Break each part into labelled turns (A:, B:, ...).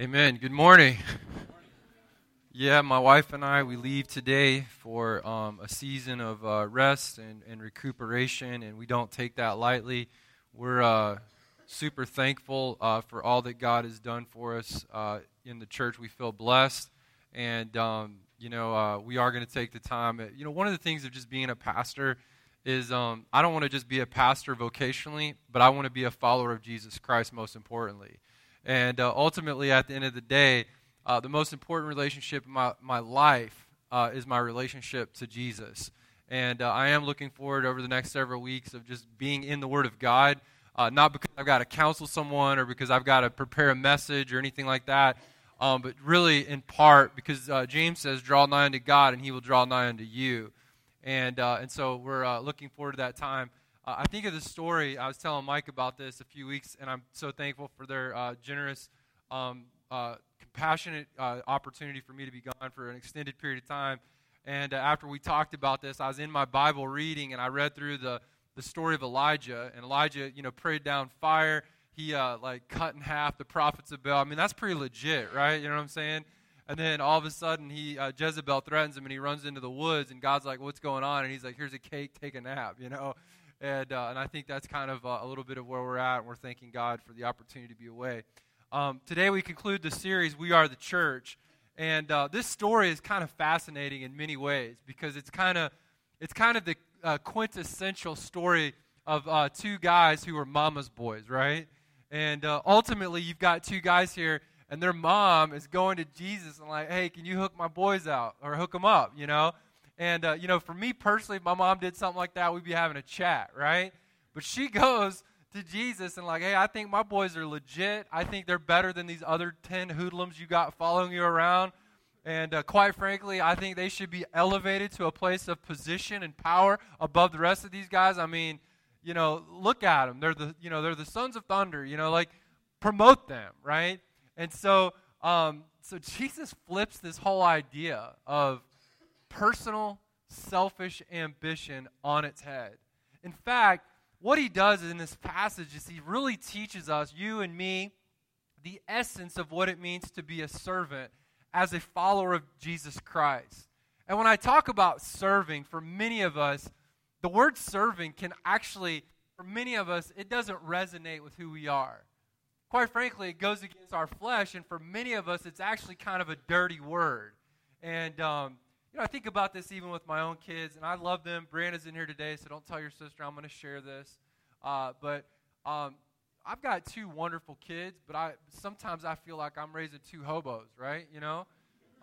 A: Amen. Good morning. Yeah, my wife and I, we leave today for um, a season of uh, rest and, and, recuperation, and we don't take that lightly. We're uh, super thankful uh, for all that God has done for us uh, in the church. We feel blessed, and, um, you know, uh, we are going to take the time. You know, one of the things of just being a pastor is um, I don't want to just be a pastor vocationally, but I want to be a follower of Jesus Christ most importantly. And uh, ultimately, at the end of the day, uh, the most important relationship in my, my life uh, is my relationship to Jesus. And uh, I am looking forward over the next several weeks of just being in the Word of God, uh, not because I've got to counsel someone or because I've got to prepare a message or anything like that, um, but really in part because uh, James says, draw nigh unto God and he will draw nigh unto you. And, and so we're looking forward to that time. Uh, I think of the story. I was telling Mike about this a few weeks, and I'm so thankful for their uh, generous, um, uh, compassionate uh, opportunity for me to be gone for an extended period of time. And uh, after we talked about this, I was in my Bible reading, and I read through the, the story of Elijah. And Elijah, you know, prayed down fire. He uh, like cut in half the prophets of Baal. I mean, that's pretty legit, right? You know what I'm saying? And then all of a sudden, he Jezebel threatens him, and he runs into the woods. And God's like, "What's going on?" And he's like, "Here's a cake. Take a nap." You know. And, uh, and I think that's kind of uh, a little bit of where we're at. And we're thanking God for the opportunity to be away. Um, today we conclude the series, We Are the Church. And uh, this story is kind of fascinating in many ways because it's kind of, it's kind of the uh, quintessential story of uh, two guys who were mama's boys, right? And uh, ultimately, you've got two guys here, and their mom is going to Jesus and like, hey, can you hook my boys out or hook them up, you know? And, uh, you know, for me personally, if my mom did something like that, we'd be having a chat, right? But she goes to Jesus and, like, hey, I think my boys are legit. I think they're better than these other 10 hoodlums you got following you around. And uh, quite frankly, I think they should be elevated to a place of position and power above the rest of these guys. I mean, you know, look at them. They're the, you know, they're the sons of thunder. You know, like promote them, right? And so, um, so Jesus flips this whole idea of personal, selfish ambition on its head. In fact, what he does in this passage is he really teaches us, you and me, the essence of what it means to be a servant as a follower of Jesus Christ. And when I talk about serving, for many of us, the word serving can actually, for many of us, it doesn't resonate with who we are. Quite frankly, it goes against our flesh, and for many of us, it's actually kind of a dirty word. And um, know, I think about this even with my own kids, and I love them. Brianna's in here today, so don't tell your sister I'm going to share this. Uh, but um, I've got two wonderful kids, but I sometimes I feel like I'm raising two hobos, right? You know,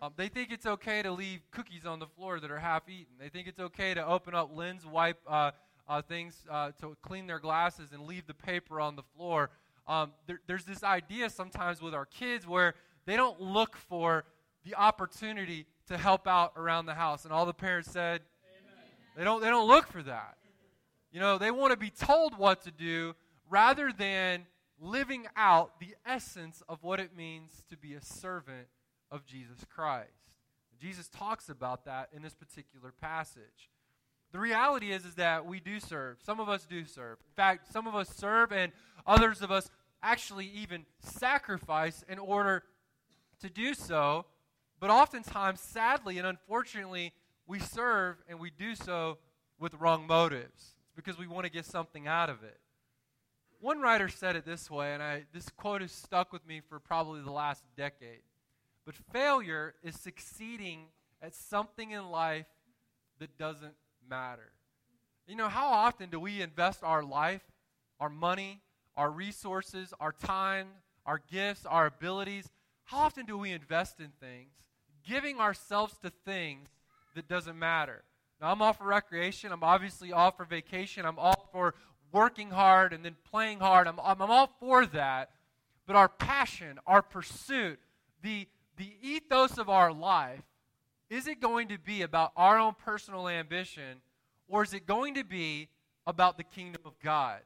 A: um, they think it's okay to leave cookies on the floor that are half eaten. They think it's okay to open up lens wipe uh, uh, things uh, to clean their glasses and leave the paper on the floor. Um, there, there's this idea sometimes with our kids where they don't look for the opportunity to help out around the house. And all the parents said, Amen. they don't, they don't look for that. You know, they want to be told what to do rather than living out the essence of what it means to be a servant of Jesus Christ. Jesus talks about that in this particular passage. The reality is, is that we do serve. Some of us do serve. In fact, some of us serve, and others of us actually even sacrifice in order to do so but oftentimes, sadly and unfortunately, we serve and we do so with wrong motives. It's because we want to get something out of it. One writer said it this way, and I, this quote has stuck with me for probably the last decade. But failure is succeeding at something in life that doesn't matter. You know, how often do we invest our life, our money, our resources, our time, our gifts, our abilities? How often do we invest in things giving ourselves to things that doesn't matter. Now, I'm all for recreation. I'm obviously all for vacation. I'm all for working hard and then playing hard. I'm, I'm, I'm all for that. But our passion, our pursuit, the, the ethos of our life, is it going to be about our own personal ambition or is it going to be about the kingdom of God?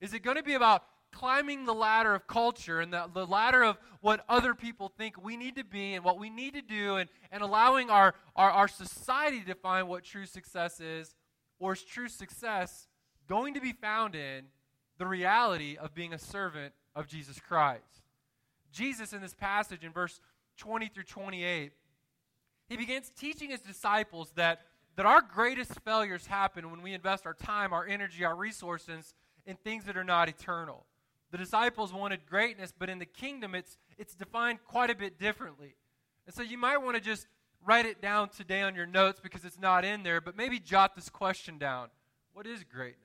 A: Is it going to be about climbing the ladder of culture and the, the ladder of what other people think we need to be and what we need to do and, and allowing our, our, our society to define what true success is, or is true success going to be found in the reality of being a servant of Jesus Christ? Jesus, in this passage in verse 20 through 28, he begins teaching his disciples that, that our greatest failures happen when we invest our time, our energy, our resources in things that are not eternal. The disciples wanted greatness, but in the kingdom, it's, it's defined quite a bit differently. And so you might want to just write it down today on your notes because it's not in there, but maybe jot this question down What is greatness?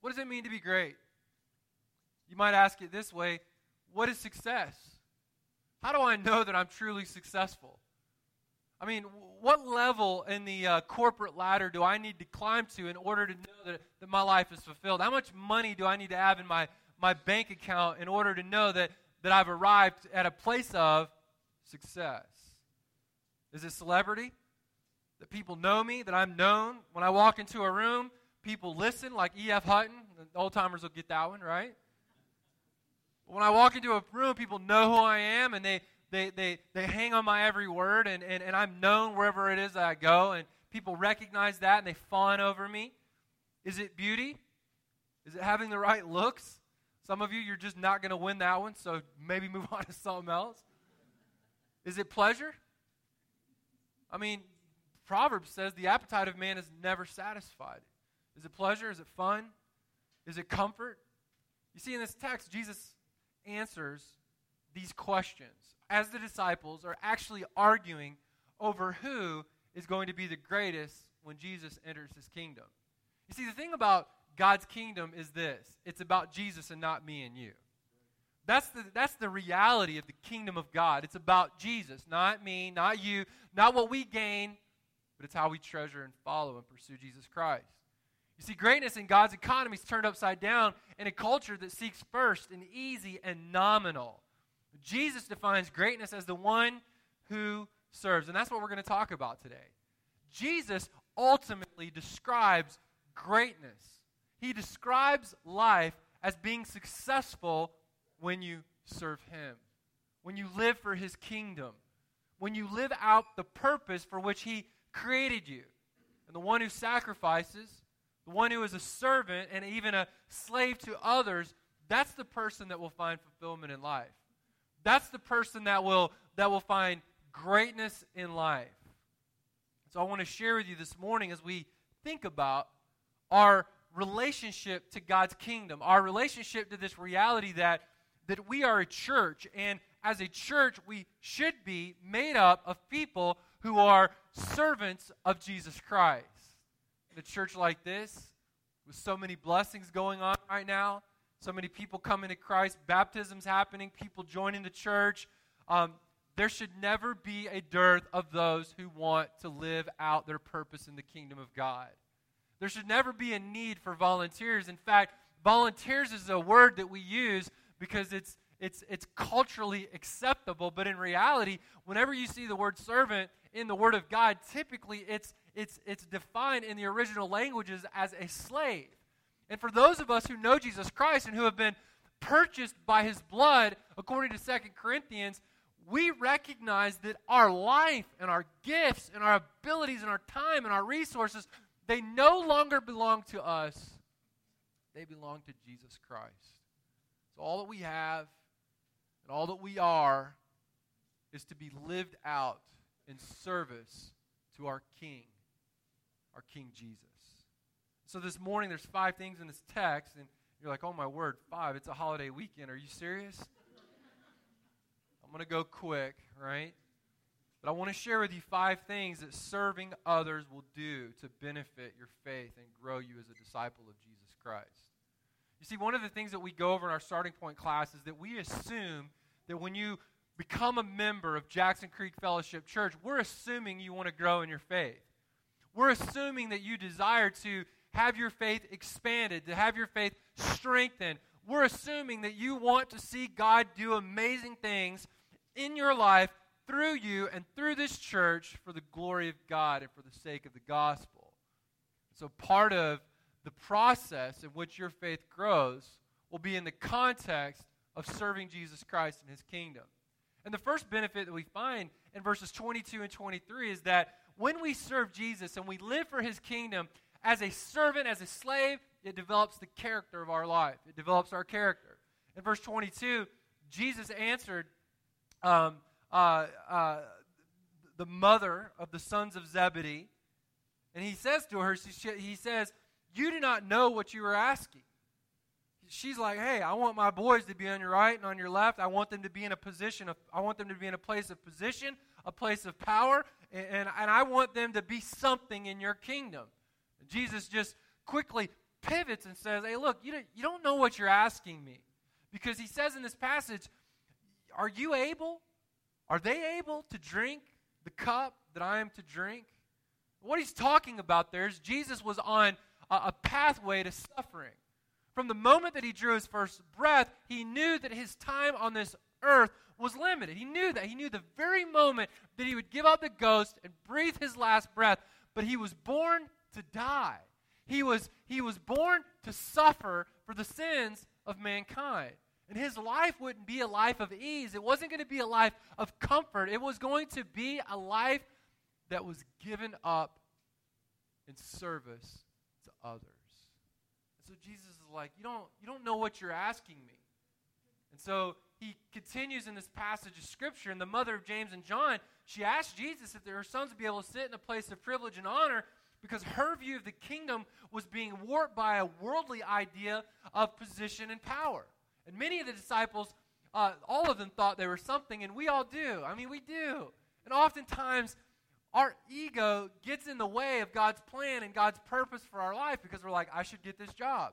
A: What does it mean to be great? You might ask it this way What is success? How do I know that I'm truly successful? I mean, what level in the uh, corporate ladder do I need to climb to in order to know that, that my life is fulfilled? How much money do I need to have in my, my bank account in order to know that, that I've arrived at a place of success? Is it celebrity? That people know me, that I'm known? When I walk into a room, people listen, like E.F. Hutton. The old timers will get that one, right? When I walk into a room, people know who I am and they, they, they, they hang on my every word, and, and, and I'm known wherever it is that I go, and people recognize that and they fawn over me. Is it beauty? Is it having the right looks? Some of you, you're just not going to win that one, so maybe move on to something else. Is it pleasure? I mean, Proverbs says the appetite of man is never satisfied. Is it pleasure? Is it fun? Is it comfort? You see, in this text, Jesus answers these questions as the disciples are actually arguing over who is going to be the greatest when Jesus enters his kingdom. You see, the thing about God's kingdom is this it's about Jesus and not me and you. That's the, that's the reality of the kingdom of God. It's about Jesus, not me, not you, not what we gain, but it's how we treasure and follow and pursue Jesus Christ. You see, greatness in God's economy is turned upside down in a culture that seeks first and easy and nominal. Jesus defines greatness as the one who serves. And that's what we're going to talk about today. Jesus ultimately describes greatness. He describes life as being successful when you serve Him, when you live for His kingdom, when you live out the purpose for which He created you. And the one who sacrifices, the one who is a servant and even a slave to others, that's the person that will find fulfillment in life. That's the person that will, that will find greatness in life. So I want to share with you this morning as we think about our relationship to God's kingdom, our relationship to this reality that, that we are a church, and as a church, we should be made up of people who are servants of Jesus Christ. In a church like this, with so many blessings going on right now, so many people coming to Christ, baptisms happening, people joining the church. Um, there should never be a dearth of those who want to live out their purpose in the kingdom of God. There should never be a need for volunteers. In fact, volunteers is a word that we use because it's it's it's culturally acceptable, but in reality, whenever you see the word servant in the word of God, typically it's it's it's defined in the original languages as a slave. And for those of us who know Jesus Christ and who have been purchased by his blood, according to Second Corinthians, we recognize that our life and our gifts and our abilities and our time and our resources, they no longer belong to us. They belong to Jesus Christ. So all that we have and all that we are is to be lived out in service to our King, our King Jesus. So this morning, there's five things in this text, and you're like, oh my word, five. It's a holiday weekend. Are you serious? I'm going to go quick, right? But I want to share with you five things that serving others will do to benefit your faith and grow you as a disciple of Jesus Christ. You see, one of the things that we go over in our starting point class is that we assume that when you become a member of Jackson Creek Fellowship Church, we're assuming you want to grow in your faith. We're assuming that you desire to have your faith expanded, to have your faith strengthened. We're assuming that you want to see God do amazing things in your life through you and through this church for the glory of God and for the sake of the gospel. So, part of the process in which your faith grows will be in the context of serving Jesus Christ and his kingdom. And the first benefit that we find in verses 22 and 23 is that when we serve Jesus and we live for his kingdom, as a servant, as a slave, it develops the character of our life. It develops our character. In verse 22, Jesus answered um, uh, uh, the mother of the sons of Zebedee, and he says to her, he says, You do not know what you are asking. She's like, Hey, I want my boys to be on your right and on your left. I want them to be in a position of, I want them to be in a place of position, a place of power, and, and, and I want them to be something in your kingdom. Jesus just quickly pivots and says, Hey, look, you don't, you don't know what you're asking me. Because he says in this passage, Are you able? Are they able to drink the cup that I am to drink? What he's talking about there is Jesus was on a, a pathway to suffering. From the moment that he drew his first breath, he knew that his time on this earth was limited. He knew that. He knew the very moment that he would give up the ghost and breathe his last breath, but he was born to die. He was, he was born to suffer for the sins of mankind. And his life wouldn't be a life of ease. It wasn't going to be a life of comfort. It was going to be a life that was given up in service to others. And so Jesus is like, you don't, you don't know what you're asking me. And so he continues in this passage of Scripture, and the mother of James and John, she asked Jesus if her sons would be able to sit in a place of privilege and honor because her view of the kingdom was being warped by a worldly idea of position and power. And many of the disciples, uh, all of them thought they were something, and we all do. I mean, we do. And oftentimes, our ego gets in the way of God's plan and God's purpose for our life because we're like, I should get this job.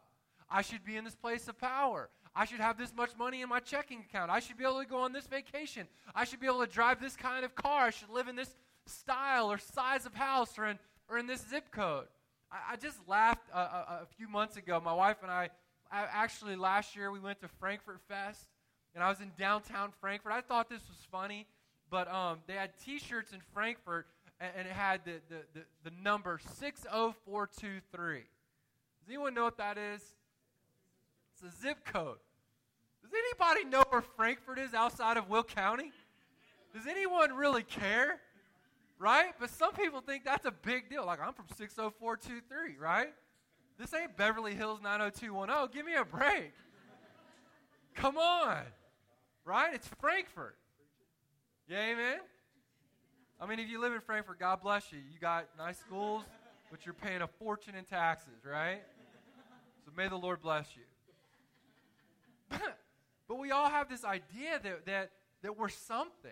A: I should be in this place of power. I should have this much money in my checking account. I should be able to go on this vacation. I should be able to drive this kind of car. I should live in this style or size of house or in or in this zip code. I, I just laughed a, a, a, few months ago. My wife and I, I, actually, last year we went to Frankfort Fest, and I was in downtown Frankfort. I thought this was funny, but um, they had t shirts in Frankfort, and, and it had the, the, the, the number 60423. Does anyone know what that is? It's a zip code. Does anybody know where Frankfort is outside of Will County? Does anyone really care? Right? But some people think that's a big deal. Like, I'm from 60423, right? This ain't Beverly Hills 90210. Give me a break. Come on, right? It's Frankfort. Yeah, amen? I mean, if you live in Frankfort, God bless you. You got nice schools, but you're paying a fortune in taxes, right? So may the Lord bless you. but we all have this idea that, that, that we're something.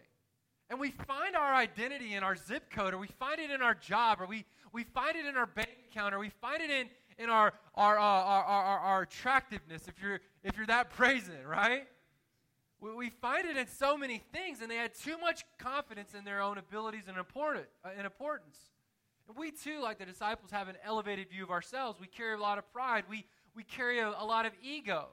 A: And we find our identity in our zip code, or we find it in our job, or we, we find it in our bank account, or we find it in, in our, our, uh, our, our, our, attractiveness, if you're, if you're that brazen, right? We, we find it in so many things, and they had too much confidence in their own abilities and, important, uh, and importance. And we too, like the disciples, have an elevated view of ourselves. We carry a lot of pride, we, we carry a, a lot of ego.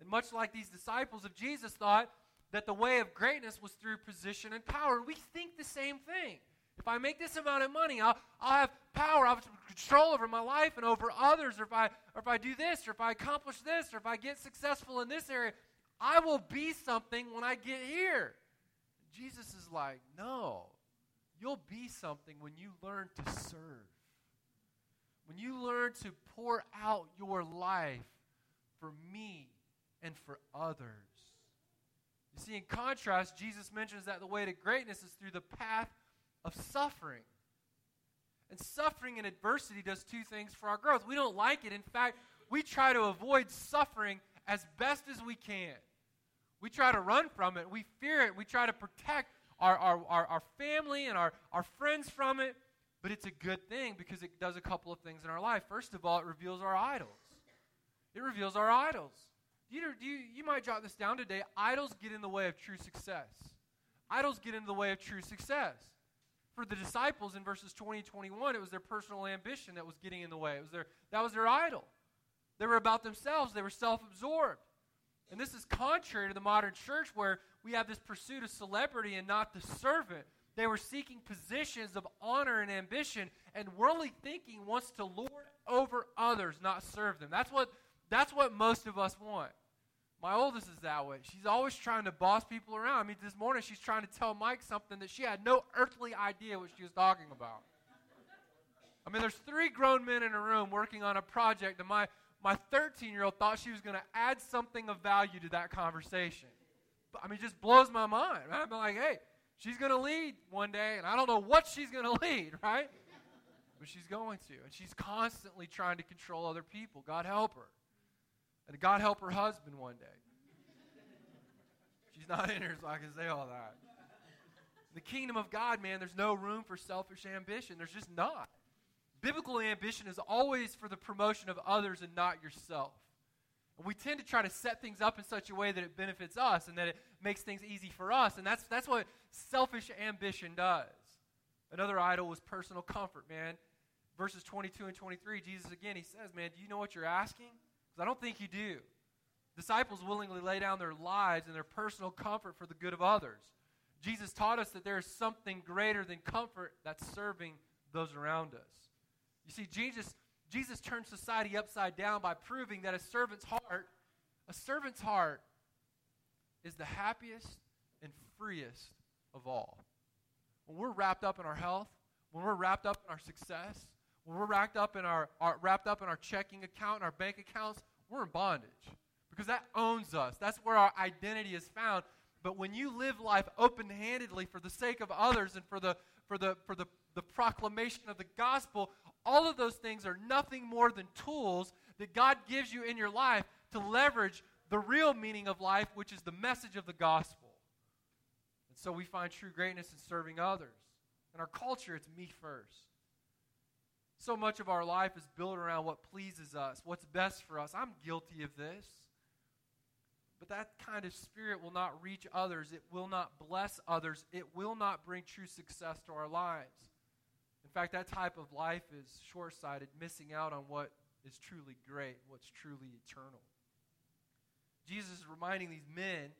A: And much like these disciples of Jesus thought, that the way of greatness was through position and power. We think the same thing. If I make this amount of money, I'll, I'll have power, I'll have control over my life and over others, or if, I, or if I do this, or if I accomplish this, or if I get successful in this area, I will be something when I get here. Jesus is like, no, you'll be something when you learn to serve. When you learn to pour out your life for me and for others. You see, in contrast, Jesus mentions that the way to greatness is through the path of suffering. And suffering and adversity does two things for our growth. We don't like it. In fact, we try to avoid suffering as best as we can. We try to run from it. We fear it. We try to protect our, our, our, our family and our, our friends from it. But it's a good thing because it does a couple of things in our life. First of all, it reveals our idols. It reveals our idols. You, you, you might jot this down today. Idols get in the way of true success. Idols get in the way of true success. For the disciples in verses 20 and 21, it was their personal ambition that was getting in the way. It was their, that was their idol. They were about themselves, they were self absorbed. And this is contrary to the modern church where we have this pursuit of celebrity and not the servant. They were seeking positions of honor and ambition, and worldly thinking wants to lord over others, not serve them. That's what, that's what most of us want. My oldest is that way. She's always trying to boss people around. I mean, this morning she's trying to tell Mike something that she had no earthly idea what she was talking about. I mean, there's three grown men in a room working on a project, and my, my 13 year old thought she was going to add something of value to that conversation. I mean, just blows my mind. I'm like, hey, she's going to lead one day, and I don't know what she's going to lead, right? But she's going to. And she's constantly trying to control other people. God help her. And God help her husband one day. She's not in here, so I can say all that. The kingdom of God, man, there's no room for selfish ambition. There's just not. Biblical ambition is always for the promotion of others and not yourself. And we tend to try to set things up in such a way that it benefits us and that it makes things easy for us. And that's, that's what selfish ambition does. Another idol was personal comfort, man. Verses 22 and 23, Jesus again, he says, Man, do you know what you're asking? I don't think you do. Disciples willingly lay down their lives and their personal comfort for the good of others. Jesus taught us that there is something greater than comfort that's serving those around us. You see, Jesus, Jesus turned society upside down by proving that a servant's heart, a servant's heart, is the happiest and freest of all. When we're wrapped up in our health, when we're wrapped up in our success, when we're wrapped up in our, our wrapped up in our checking account and our bank accounts, we're in bondage because that owns us. That's where our identity is found. But when you live life open-handedly for the sake of others and for the for the for the, the proclamation of the gospel, all of those things are nothing more than tools that God gives you in your life to leverage the real meaning of life, which is the message of the gospel. And so we find true greatness in serving others. In our culture, it's me first. So much of our life is built around what pleases us, what's best for us. I'm guilty of this. But that kind of spirit will not reach others. It will not bless others. It will not bring true success to our lives. In fact, that type of life is short sighted, missing out on what is truly great, what's truly eternal. Jesus is reminding these men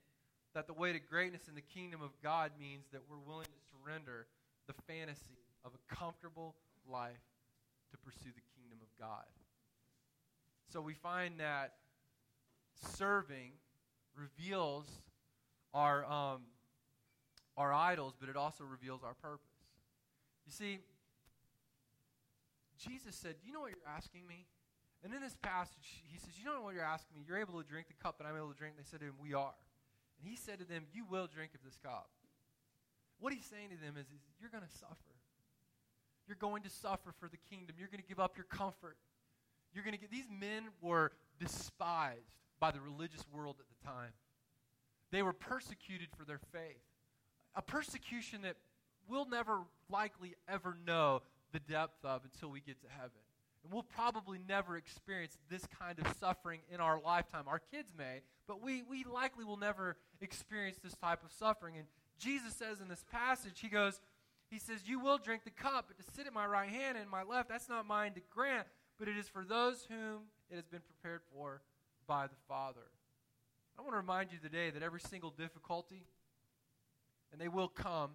A: that the way to greatness in the kingdom of God means that we're willing to surrender the fantasy of a comfortable life to pursue the kingdom of God. So we find that serving reveals our, um, our idols, but it also reveals our purpose. You see, Jesus said, you know what you're asking me? And in this passage, he says, You know what you're asking me. You're able to drink the cup that I'm able to drink. They said to him, We are. And he said to them, You will drink of this cup. What he's saying to them is, is You're going to suffer. You're going to suffer for the kingdom. You're going to give up your comfort. You're going to get. These men were despised by the religious world at the time. They were persecuted for their faith. A persecution that we'll never likely ever know the depth of until we get to heaven. And we'll probably never experience this kind of suffering in our lifetime. Our kids may, but we, we likely will never experience this type of suffering. And Jesus says in this passage, He goes, He says, You will drink the cup, but to sit at my right hand and my left, that's not mine to grant, but it is for those whom it has been prepared for by the Father. I want to remind you today that every single difficulty, and they will come,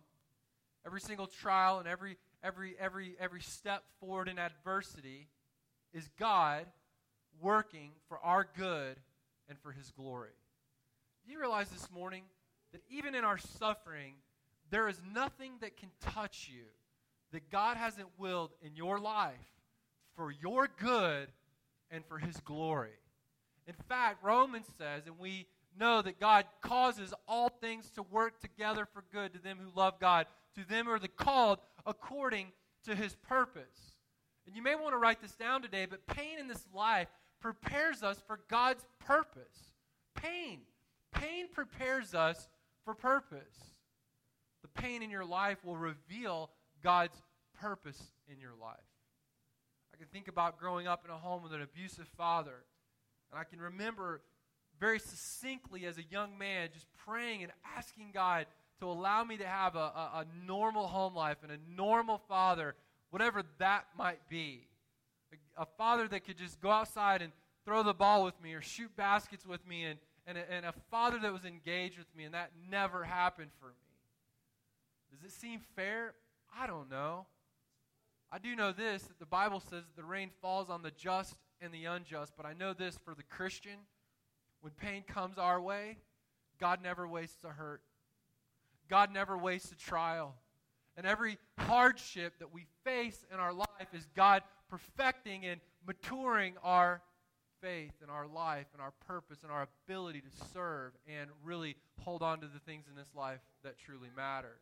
A: every single trial and every every every every step forward in adversity is God working for our good and for his glory. Do you realize this morning that even in our suffering, there is nothing that can touch you that God hasn't willed in your life for your good and for his glory. In fact, Romans says, and we know that God causes all things to work together for good to them who love God, to them who are the called according to his purpose. And you may want to write this down today, but pain in this life prepares us for God's purpose. Pain. Pain prepares us for purpose. The pain in your life will reveal God's purpose in your life. I can think about growing up in a home with an abusive father and I can remember very succinctly as a young man just praying and asking God to allow me to have a, a, a normal home life and a normal father, whatever that might be. A, a, father that could just go outside and throw the ball with me or shoot baskets with me, and, and, a, and a father that was engaged with me, and that never happened for me. It seem fair? I don't know. I do know this that the Bible says the rain falls on the just and the unjust, but I know this for the Christian when pain comes our way, God never wastes a hurt. God never wastes a trial. And every hardship that we face in our life is God perfecting and maturing our faith and our life and our purpose and our ability to serve and really hold on to the things in this life that truly matter.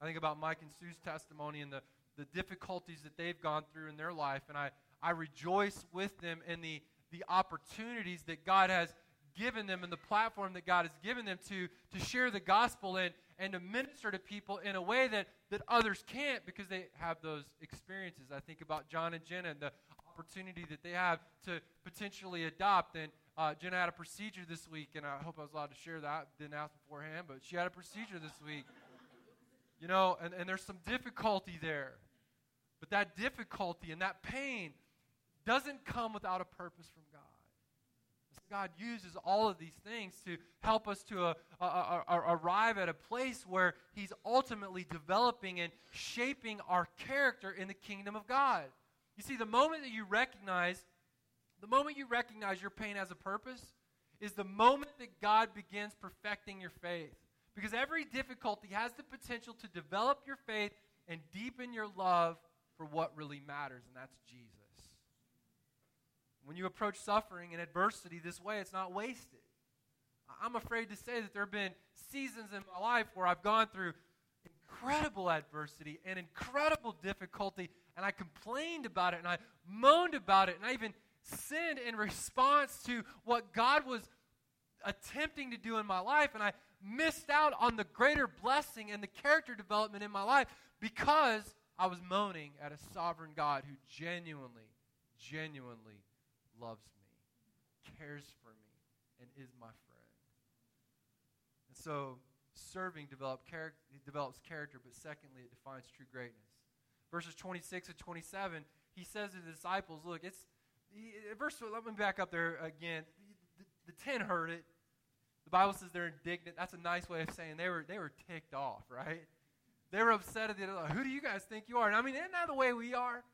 A: I think about Mike and Sue's testimony and the, the difficulties that they've gone through in their life, and I, I rejoice with them in the, the opportunities that God has given them and the platform that God has given them to, to share the gospel and, and to minister to people in a way that, that others can't because they have those experiences. I think about John and Jenna and the opportunity that they have to potentially adopt. And uh, Jenna had a procedure this week, and I hope I was allowed to share that. Didn't ask beforehand, but she had a procedure this week. You know, and, and there's some difficulty there. But that difficulty and that pain doesn't come without a purpose from God. God uses all of these things to help us to uh, uh, uh, arrive at a place where He's ultimately developing and shaping our character in the kingdom of God. You see, the moment that you recognize, the moment you recognize your pain has a purpose, is the moment that God begins perfecting your faith. Because every difficulty has the potential to develop your faith and deepen your love for what really matters, and that's Jesus. When you approach suffering and adversity this way, it's not wasted. I'm afraid to say that there have been seasons in my life where I've gone through incredible adversity and incredible difficulty, and I complained about it and I moaned about it, and I even sinned in response to what God was attempting to do in my life, and I missed out on the greater blessing and the character development in my life because I was moaning at a sovereign God who genuinely, genuinely loves me, cares for me, and is my friend. And so, serving develop char- develops character, but secondly, it defines true greatness. Verses 26 and 27, he says to the disciples, Look, it's verse, let me back up there again. The, the, the ten heard it. The Bible says they're indignant. That's a nice way of saying they were, they were ticked off, right? They were upset at the like, Who do you guys think you are? And I mean, isn't that the way we are?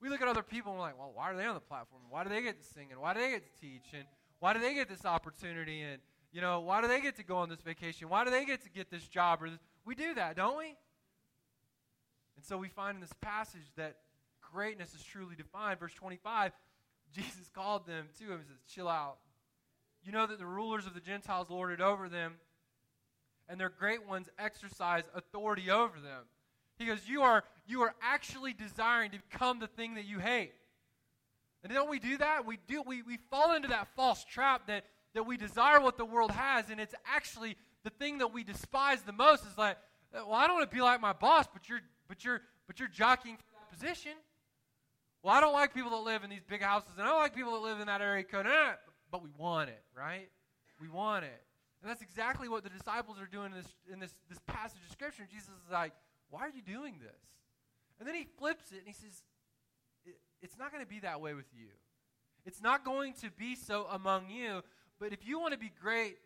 A: We look at other people and we're like, well, why are they on the platform? Why do they get to sing? And why do they get to teach? And why do they get this opportunity? And, you know, why do they get to go on this vacation? Why do they get to get this job? Or this? We do that, don't we? And so we find in this passage that greatness is truly defined. Verse 25, Jesus called them to him and says, chill out. You know that the rulers of the Gentiles lord it over them, and their great ones exercise authority over them. He goes, You are, you are actually desiring to become the thing that you hate. And don't we do that? We do we, we fall into that false trap that, that we desire what the world has, and it's actually the thing that we despise the most is like, well, I don't want to be like my boss, but you're but you're but you're jockeying for that position. Well, I don't like people that live in these big houses, and I don't like people that live in that area code, but we want it, right? We want it. And that's exactly what the disciples are doing in this in this, this passage of scripture. Jesus is like, why are you doing this? And then he flips it and he says, It's not going to be that way with you. It's not going to be so among you. But if you want to be great,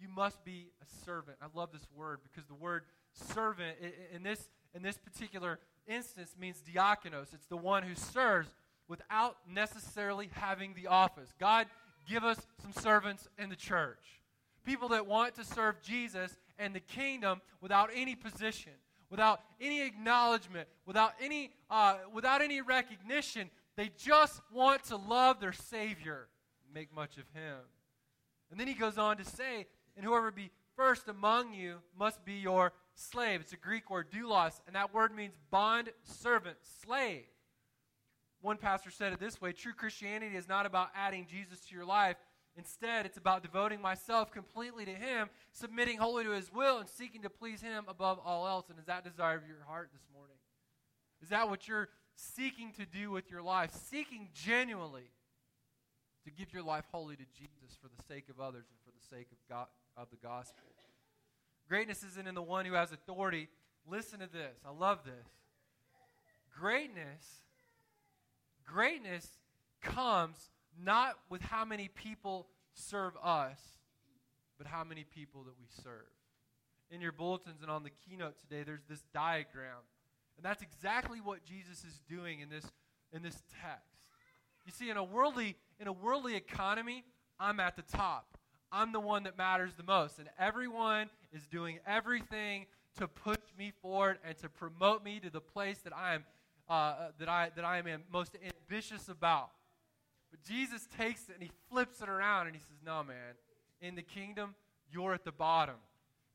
A: you must be a servant. I love this word because the word servant in this, in this particular instance means diakonos. It's the one who serves without necessarily having the office. God, give us some servants in the church. People that want to serve Jesus and the kingdom without any position without any acknowledgement, without any, uh, without any recognition. They just want to love their Savior, make much of Him. And then he goes on to say, and whoever be first among you must be your slave. It's a Greek word, doulos, and that word means bond servant, slave. One pastor said it this way true Christianity is not about adding Jesus to your life, Instead, it's about devoting myself completely to Him, submitting wholly to His will, and seeking to please Him above all else. And is that desire of your heart this morning? Is that what you're seeking to do with your life? Seeking genuinely to give your life wholly to Jesus for the sake of others and for the sake of, God, of the gospel. Greatness isn't in the one who has authority. Listen to this. I love this. Greatness, greatness comes not with how many people serve us, but how many people that we serve. In your bulletins and on the keynote today, there's this diagram. And that's exactly what Jesus is doing in this, in this text. You see, in a worldly, in a worldly economy, I'm at the top. I'm the one that matters the most. And everyone is doing everything to push me forward and to promote me to the place that I am, uh, that I, that I am most ambitious about. But Jesus takes it and he flips it around and he says, No, man, in the kingdom, you're at the bottom,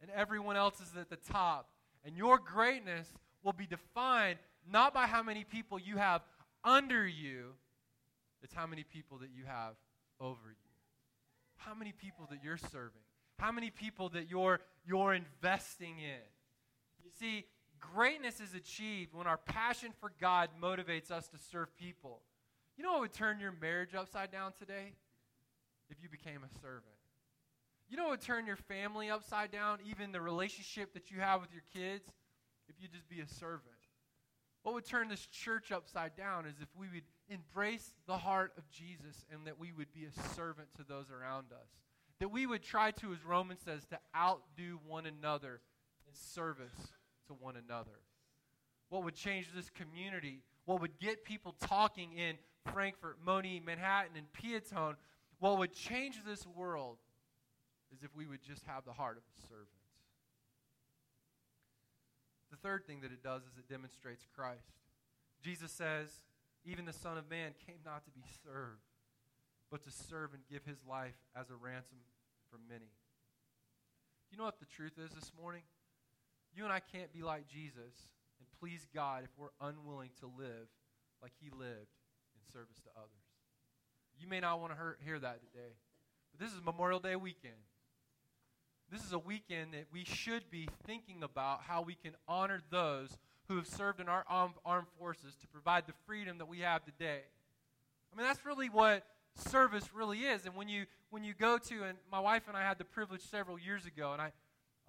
A: and everyone else is at the top. And your greatness will be defined not by how many people you have under you, it's how many people that you have over you. How many people that you're serving. How many people that you're, you're investing in. You see, greatness is achieved when our passion for God motivates us to serve people. You know what would turn your marriage upside down today? If you became a servant. You know what would turn your family upside down, even the relationship that you have with your kids, if you just be a servant? What would turn this church upside down is if we would embrace the heart of Jesus and that we would be a servant to those around us. That we would try to, as Romans says, to outdo one another in service to one another. What would change this community? What would get people talking in Frankfort, Monee, Manhattan, and Peotone? What would change this world is if we would just have the heart of a servant. The third thing that it does is it demonstrates Christ. Jesus says, Even the Son of Man came not to be served, but to serve and give his life as a ransom for many. You know what the truth is this morning? You and I can't be like Jesus and please God if we're unwilling to live like he lived in service to others. You may not want to hear that today, but this is Memorial Day weekend. This is a weekend that we should be thinking about how we can honor those who have served in our armed forces to provide the freedom that we have today. I mean, that's really what service really is. And when you when you go to, and my wife and I had the privilege several years ago, and I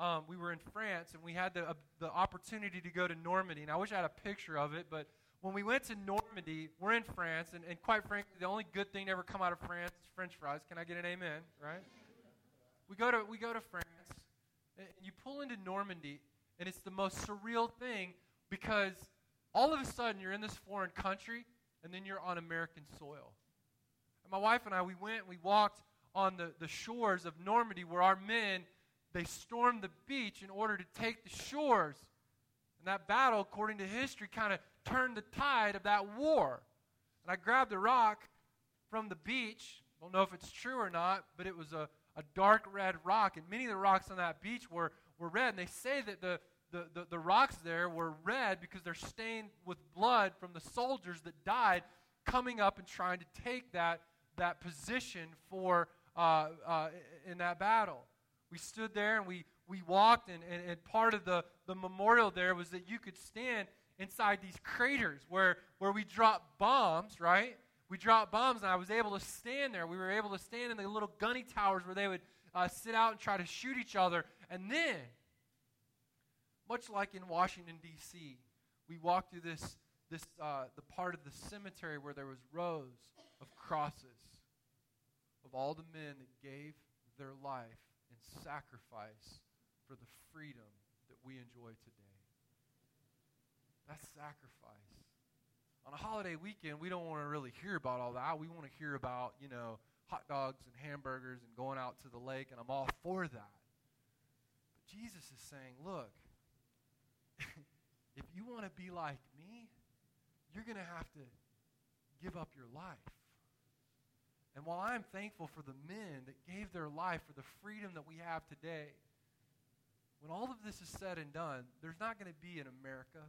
A: um, we were in France, and we had the, uh, the opportunity to go to Normandy. And I wish I had a picture of it, but when we went to Normandy, we're in France, and, and quite frankly, the only good thing to ever come out of France is French fries. Can I get an amen? Right? We go to we go to France, and you pull into Normandy, and it's the most surreal thing because all of a sudden you're in this foreign country, and then you're on American soil. And my wife and I, we went, and we walked on the, the shores of Normandy where our men they stormed the beach in order to take the shores. And that battle, according to history, kind of turned the tide of that war. And I grabbed a rock from the beach. Don't know if it's true or not, but it was a, a dark red rock. And many of the rocks on that beach were, were red. And they say that the, the, the, the rocks there were red because they're stained with blood from the soldiers that died coming up and trying to take that, that position for uh, uh, in that battle we stood there and we, we walked, and, and, and part of the, the memorial there was that you could stand inside these craters where, where we dropped bombs, right? We dropped bombs, and I was able to stand there. We were able to stand in the little gunny towers where they would uh, sit out and try to shoot each other. And then, much like in Washington, D.C., we walked through this, this uh, the part of the cemetery where there was rows of crosses of all the men that gave their life sacrifice for the freedom that we enjoy today. That's sacrifice. On a holiday weekend, we don't want to really hear about all that. We want to hear about, you know, hot dogs and hamburgers and going out to the lake, and I'm all for that. But Jesus is saying, look, if you want to be like me, you're going to have to give up your life. And while I'm thankful for the men that gave their life for the freedom that we have today, when all of this is said and done, there's not going to be an America.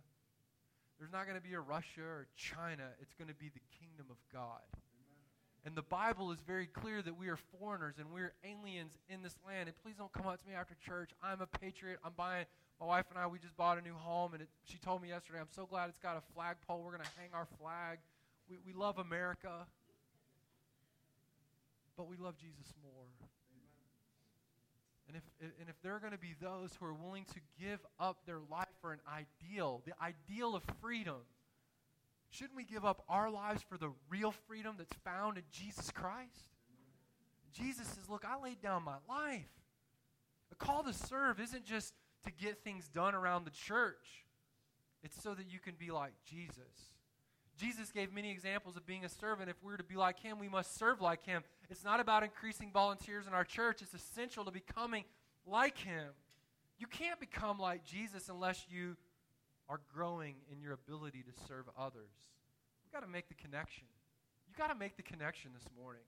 A: There's not going to be a Russia or China. It's going to be the kingdom of God. And the Bible is very clear that we are foreigners and we're aliens in this land. And please don't come up to me after church. I'm a patriot. I'm buying, my wife and I, we just bought a new home. And it, she told me yesterday, I'm so glad it's got a flagpole. We're going to hang our flag. We, we love America but we love Jesus more. And if, and if there are going to be those who are willing to give up their life for an ideal, the ideal of freedom, shouldn't we give up our lives for the real freedom that's found in Jesus Christ? Jesus says, Look, I laid down my life. The call to serve isn't just to get things done around the church, it's so that you can be like Jesus. Jesus gave many examples of being a servant. If we are to be like him, we must serve like him. It's not about increasing volunteers in our church, it's essential to becoming like him. You can't become like Jesus unless you are growing in your ability to serve others. We've got to make the connection. You've got to make the connection this morning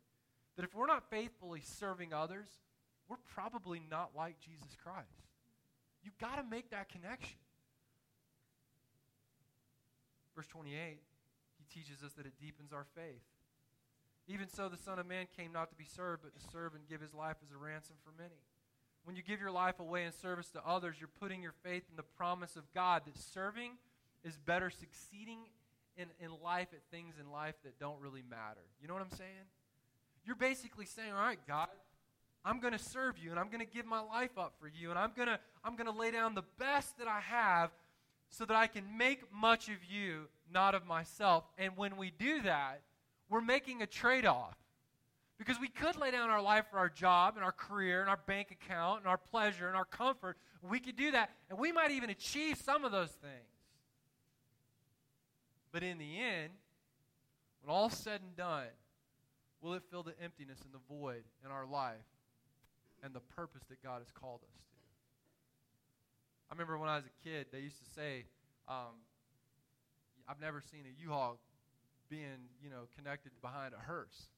A: that if we're not faithfully serving others, we're probably not like Jesus Christ. You've got to make that connection. Verse 28, he teaches us that it deepens our faith. Even so, the Son of Man came not to be served, but to serve and give his life as a ransom for many. When you give your life away in service to others, you're putting your faith in the promise of God that serving is better succeeding in, in life at things in life that don't really matter. You know what I'm saying? You're basically saying, all right, God, I'm going to serve you and I'm going to give my life up for you and I'm going to I'm going to lay down the best that I have so that I can make much of you, not of myself. And when we do that, we're making a trade-off. Because we could lay down our life for our job and our career and our bank account and our pleasure and our comfort. We could do that, and we might even achieve some of those things. But in the end, when all's said and done, will it fill the emptiness and the void in our life and the purpose that God has called us to? I remember when I was a kid, they used to say, um, I've never seen a U-Haul being, you know, connected behind a hearse.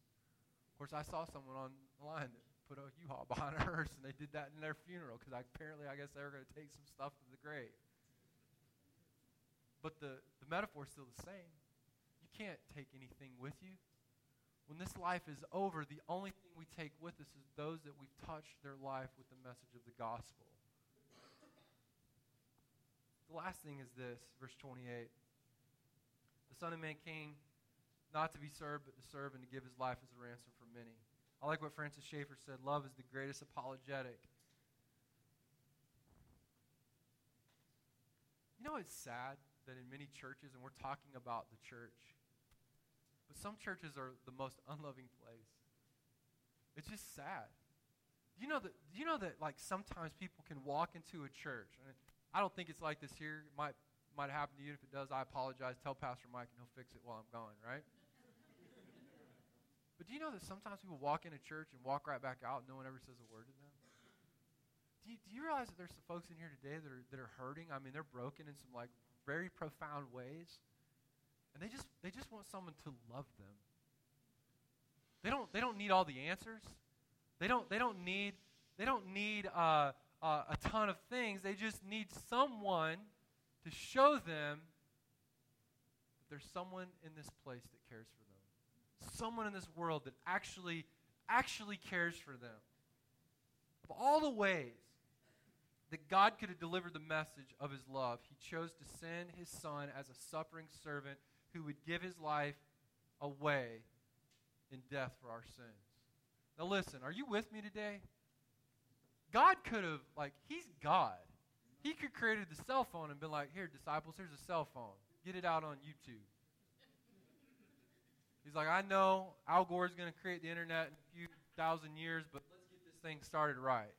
A: Of course, I saw someone online that put a U-Haul behind a hearse, and they did that in their funeral because apparently, I guess they were going to take some stuff to the grave. But the, the metaphor is still the same. You can't take anything with you. When this life is over, the only thing we take with us is those that we've touched their life with the message of the gospel. The last thing is this, verse 28. The Son of Man came not to be served, but to serve and to give his life as a ransom for many. I like what Francis Schaeffer said love is the greatest apologetic. You know, it's sad that in many churches, and we're talking about the church, but some churches are the most unloving place. It's just sad. You know that? You know that like sometimes people can walk into a church? I don't think it's like this here. It might might happen to you. If it does, I apologize. Tell Pastor Mike, and he'll fix it while I'm gone. Right? But do you know that sometimes people walk into church and walk right back out and no one ever says a word to them? Do you, do you realize that there's some folks in here today that are, that are hurting? I mean, they're broken in some like very profound ways. And they just, they just want someone to love them. They don't, they don't need all the answers. They don't, they don't need, they don't need uh, uh, a ton of things. They just need someone to show them that there's someone in this place that cares for them someone in this world that actually actually cares for them. Of all the ways that God could have delivered the message of his love, he chose to send his son as a suffering servant who would give his life away in death for our sins. Now listen, are you with me today? God could have like he's God. He could created the cell phone and been like, "Here, disciples, here's a cell phone. Get it out on YouTube." He's like, I know Al Gore is going to create the internet in a few thousand years, but let's get this thing started right.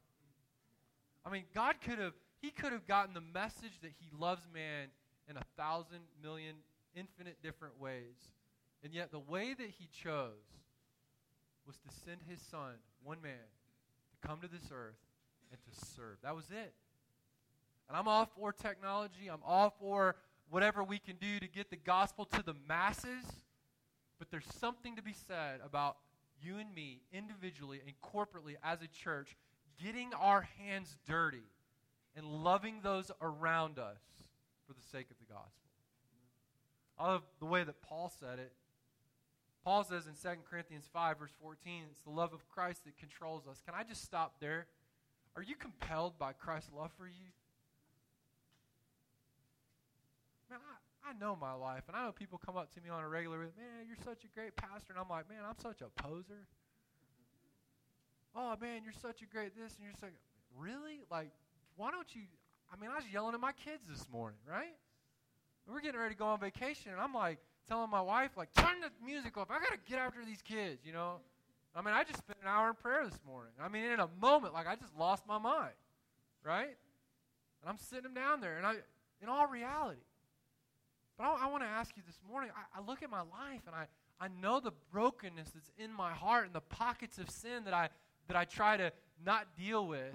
A: I mean, God could have, he could have gotten the message that he loves man in a thousand million, infinite different ways. And yet, the way that he chose was to send his son, one man, to come to this earth and to serve. That was it. And I'm all for technology. I'm all for whatever we can do to get the gospel to the masses. But there's something to be said about you and me individually and corporately as a church getting our hands dirty and loving those around us for the sake of the gospel. I love the way that Paul said it. Paul says in 2 Corinthians 5, verse 14, it's the love of Christ that controls us. Can I just stop there? Are you compelled by Christ's love for you? Man, I, know my life, and I know people come up to me on a regular, man, you're such a great pastor, and I'm like, man, I'm such a poser. Oh man, you're such a great this, and you're such. Really? Like, why don't you? I mean, I was yelling at my kids this morning, right? We're getting ready to go on vacation, and I'm like telling my wife, like, turn the music off. I gotta get after these kids, you know. I mean, I just spent an hour in prayer this morning. I mean, in a moment, like I just lost my mind, right? And I'm sitting them down there, and I, in all reality, but I, I want to ask you this morning I, I look at my life and I, I know the brokenness that's in my heart and the pockets of sin that I, that I try to not deal with.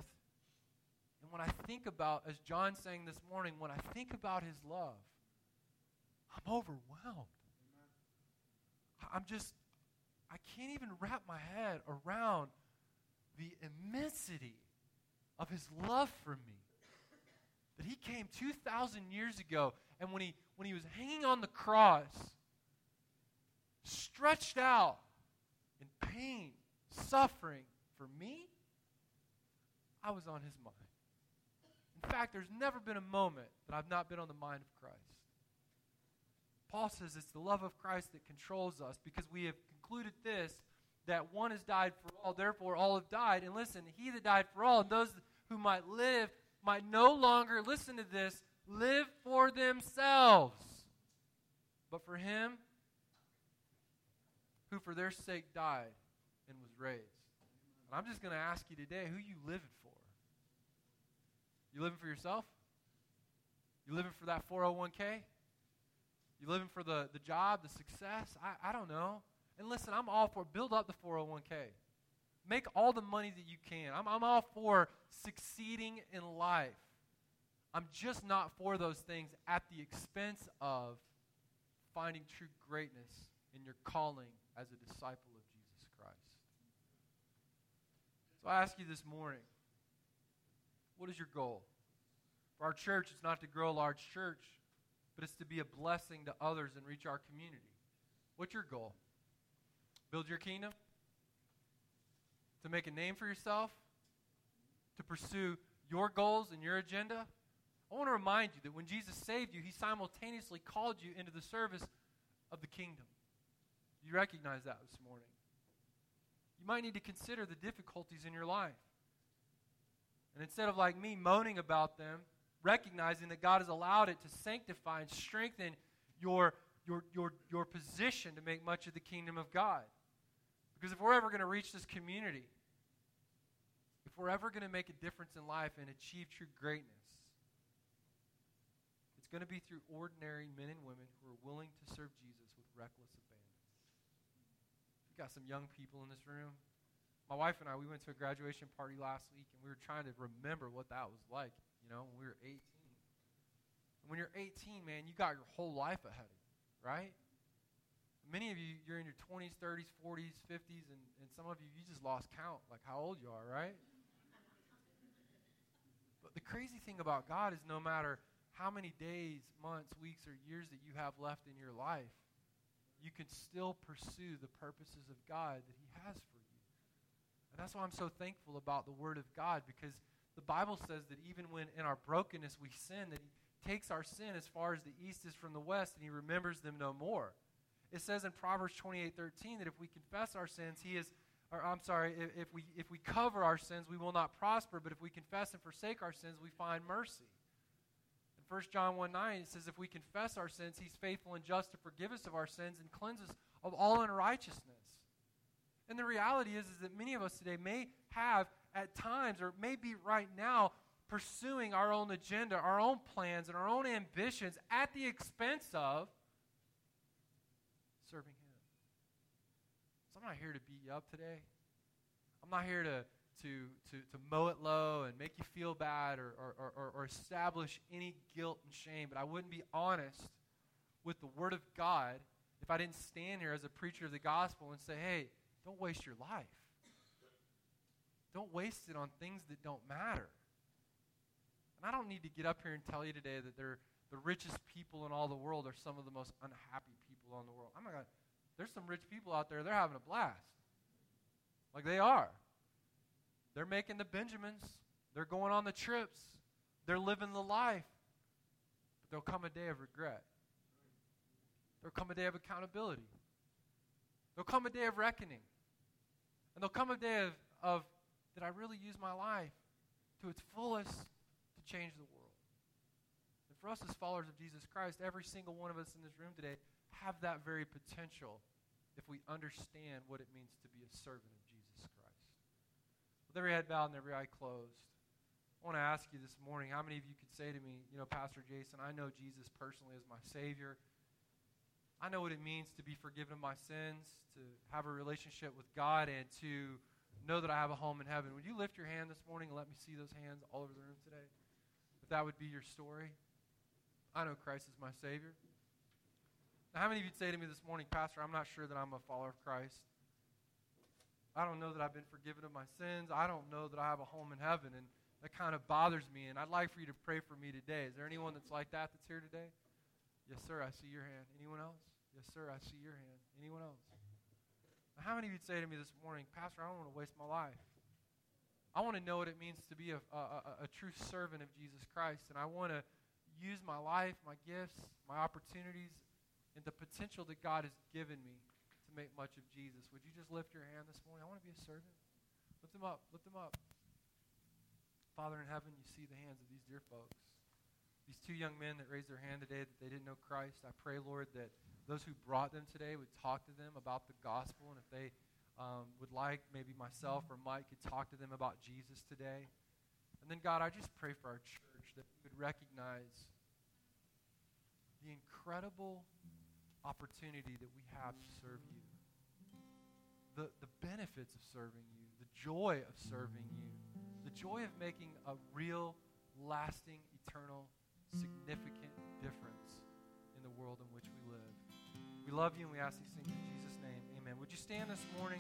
A: And when I think about, as John saying this morning, when I think about his love, I'm overwhelmed. I'm just, I can't even wrap my head around the immensity of his love for me. That he came 2,000 years ago, and when he, when he was hanging on the cross, stretched out in pain, suffering for me, I was on his mind. In fact, there's never been a moment that I've not been on the mind of Christ. Paul says it's the love of Christ that controls us because we have concluded this that one has died for all, therefore all have died. And listen, he that died for all, and those who might live might no longer, listen to this, live for themselves, but for him who for their sake died and was raised. And I'm just going to ask you today who you living for? You living for yourself? You living for that 401k? You living for the, the job, the success? I, I don't know. And listen, I'm all for build up the 401k. Make all the money that you can. I'm, I'm all for succeeding in life. I'm just not for those things at the expense of finding true greatness in your calling as a disciple of Jesus Christ. So I ask you this morning what is your goal? For our church, it's not to grow a large church, but it's to be a blessing to others and reach our community. What's your goal? Build your kingdom? To make a name for yourself? To pursue your goals and your agenda? I want to remind you that when Jesus saved you, he simultaneously called you into the service of the kingdom. You recognize that this morning. You might need to consider the difficulties in your life. And instead of like me moaning about them, recognizing that God has allowed it to sanctify and strengthen your, your, your, your position to make much of the kingdom of God. Because if we're ever going to reach this community, if we're ever going to make a difference in life and achieve true greatness, it's going to be through ordinary men and women who are willing to serve Jesus with reckless abandon. We've got some young people in this room my wife and I, we went to a graduation party last week, and we were trying to remember what that was like, you know, when we were 18. And when you're 18, man, you got your whole life ahead of you, right? Many of you, you're in your 20s, 30s, 40s, 50s, and, and some of you, you just lost count, like how old you are, right? But the crazy thing about God is no matter how many days, months, weeks, or years that you have left in your life, you can still pursue the purposes of God that He has for you. And that's why I'm so thankful about the Word of God because the Bible says that even when in our brokenness we sin, that He takes our sin as far as the east is from the west and He remembers them no more. It says in Proverbs 28 13 that if we confess our sins, He is, or I'm sorry, if, if, we, if we cover our sins, we will not prosper, but if we confess and forsake our sins, we find mercy. In 1 John 1 9, it says, If we confess our sins, He's faithful and just to forgive us of our sins and cleanse us of all unrighteousness. And the reality is, is that many of us today may have at times, or maybe right now, pursuing our own agenda, our own plans, and our own ambitions at the expense of serving Him. I'm not here to beat you up today. I'm not here to, to, to, to mow it low and make you feel bad or, or, or, or establish any guilt and shame, but I wouldn't be honest with the Word of God if I didn't stand here as a preacher of the gospel and say, hey, don't waste your life. Don't waste it on things that don't matter. And I don't need to get up here and tell you today that they're the richest people in all the world are some of the most unhappy people in the world. I'm not gonna, there's some rich people out there, they're having a blast. Like they are. They're making the Benjamins. They're going on the trips. They're living the life. But there'll come a day of regret. There'll come a day of accountability. There'll come a day of reckoning. And there'll come a day of, of did I really use my life to its fullest to change the world? And for us as followers of Jesus Christ, every single one of us in this room today have that very potential if we understand what it means to be a servant of Jesus Christ. With every head bowed and every eye closed, I want to ask you this morning how many of you could say to me, you know, Pastor Jason, I know Jesus personally as my Savior. I know what it means to be forgiven of my sins, to have a relationship with God, and to know that I have a home in heaven. Would you lift your hand this morning and let me see those hands all over the room today? If that would be your story. I know Christ is my Savior. How many of you say to me this morning, Pastor, I'm not sure that I'm a follower of Christ? I don't know that I've been forgiven of my sins. I don't know that I have a home in heaven. And that kind of bothers me. And I'd like for you to pray for me today. Is there anyone that's like that that's here today? Yes, sir. I see your hand. Anyone else? Yes, sir. I see your hand. Anyone else? How many of you say to me this morning, Pastor, I don't want to waste my life? I want to know what it means to be a, a, a, a true servant of Jesus Christ. And I want to use my life, my gifts, my opportunities, and the potential that God has given me to make much of Jesus. Would you just lift your hand this morning? I want to be a servant. Lift them up. Lift them up. Father in heaven, you see the hands of these dear folks. These two young men that raised their hand today that they didn't know Christ. I pray, Lord, that those who brought them today would talk to them about the gospel. And if they um, would like, maybe myself or Mike could talk to them about Jesus today. And then, God, I just pray for our church that we would recognize the incredible opportunity that we have to serve you, the, the benefits of serving you, the joy of serving you, the joy of making a real, lasting, eternal, significant difference in the world in which we live. We love you and we ask these things in Jesus' name. Amen. Would you stand this morning?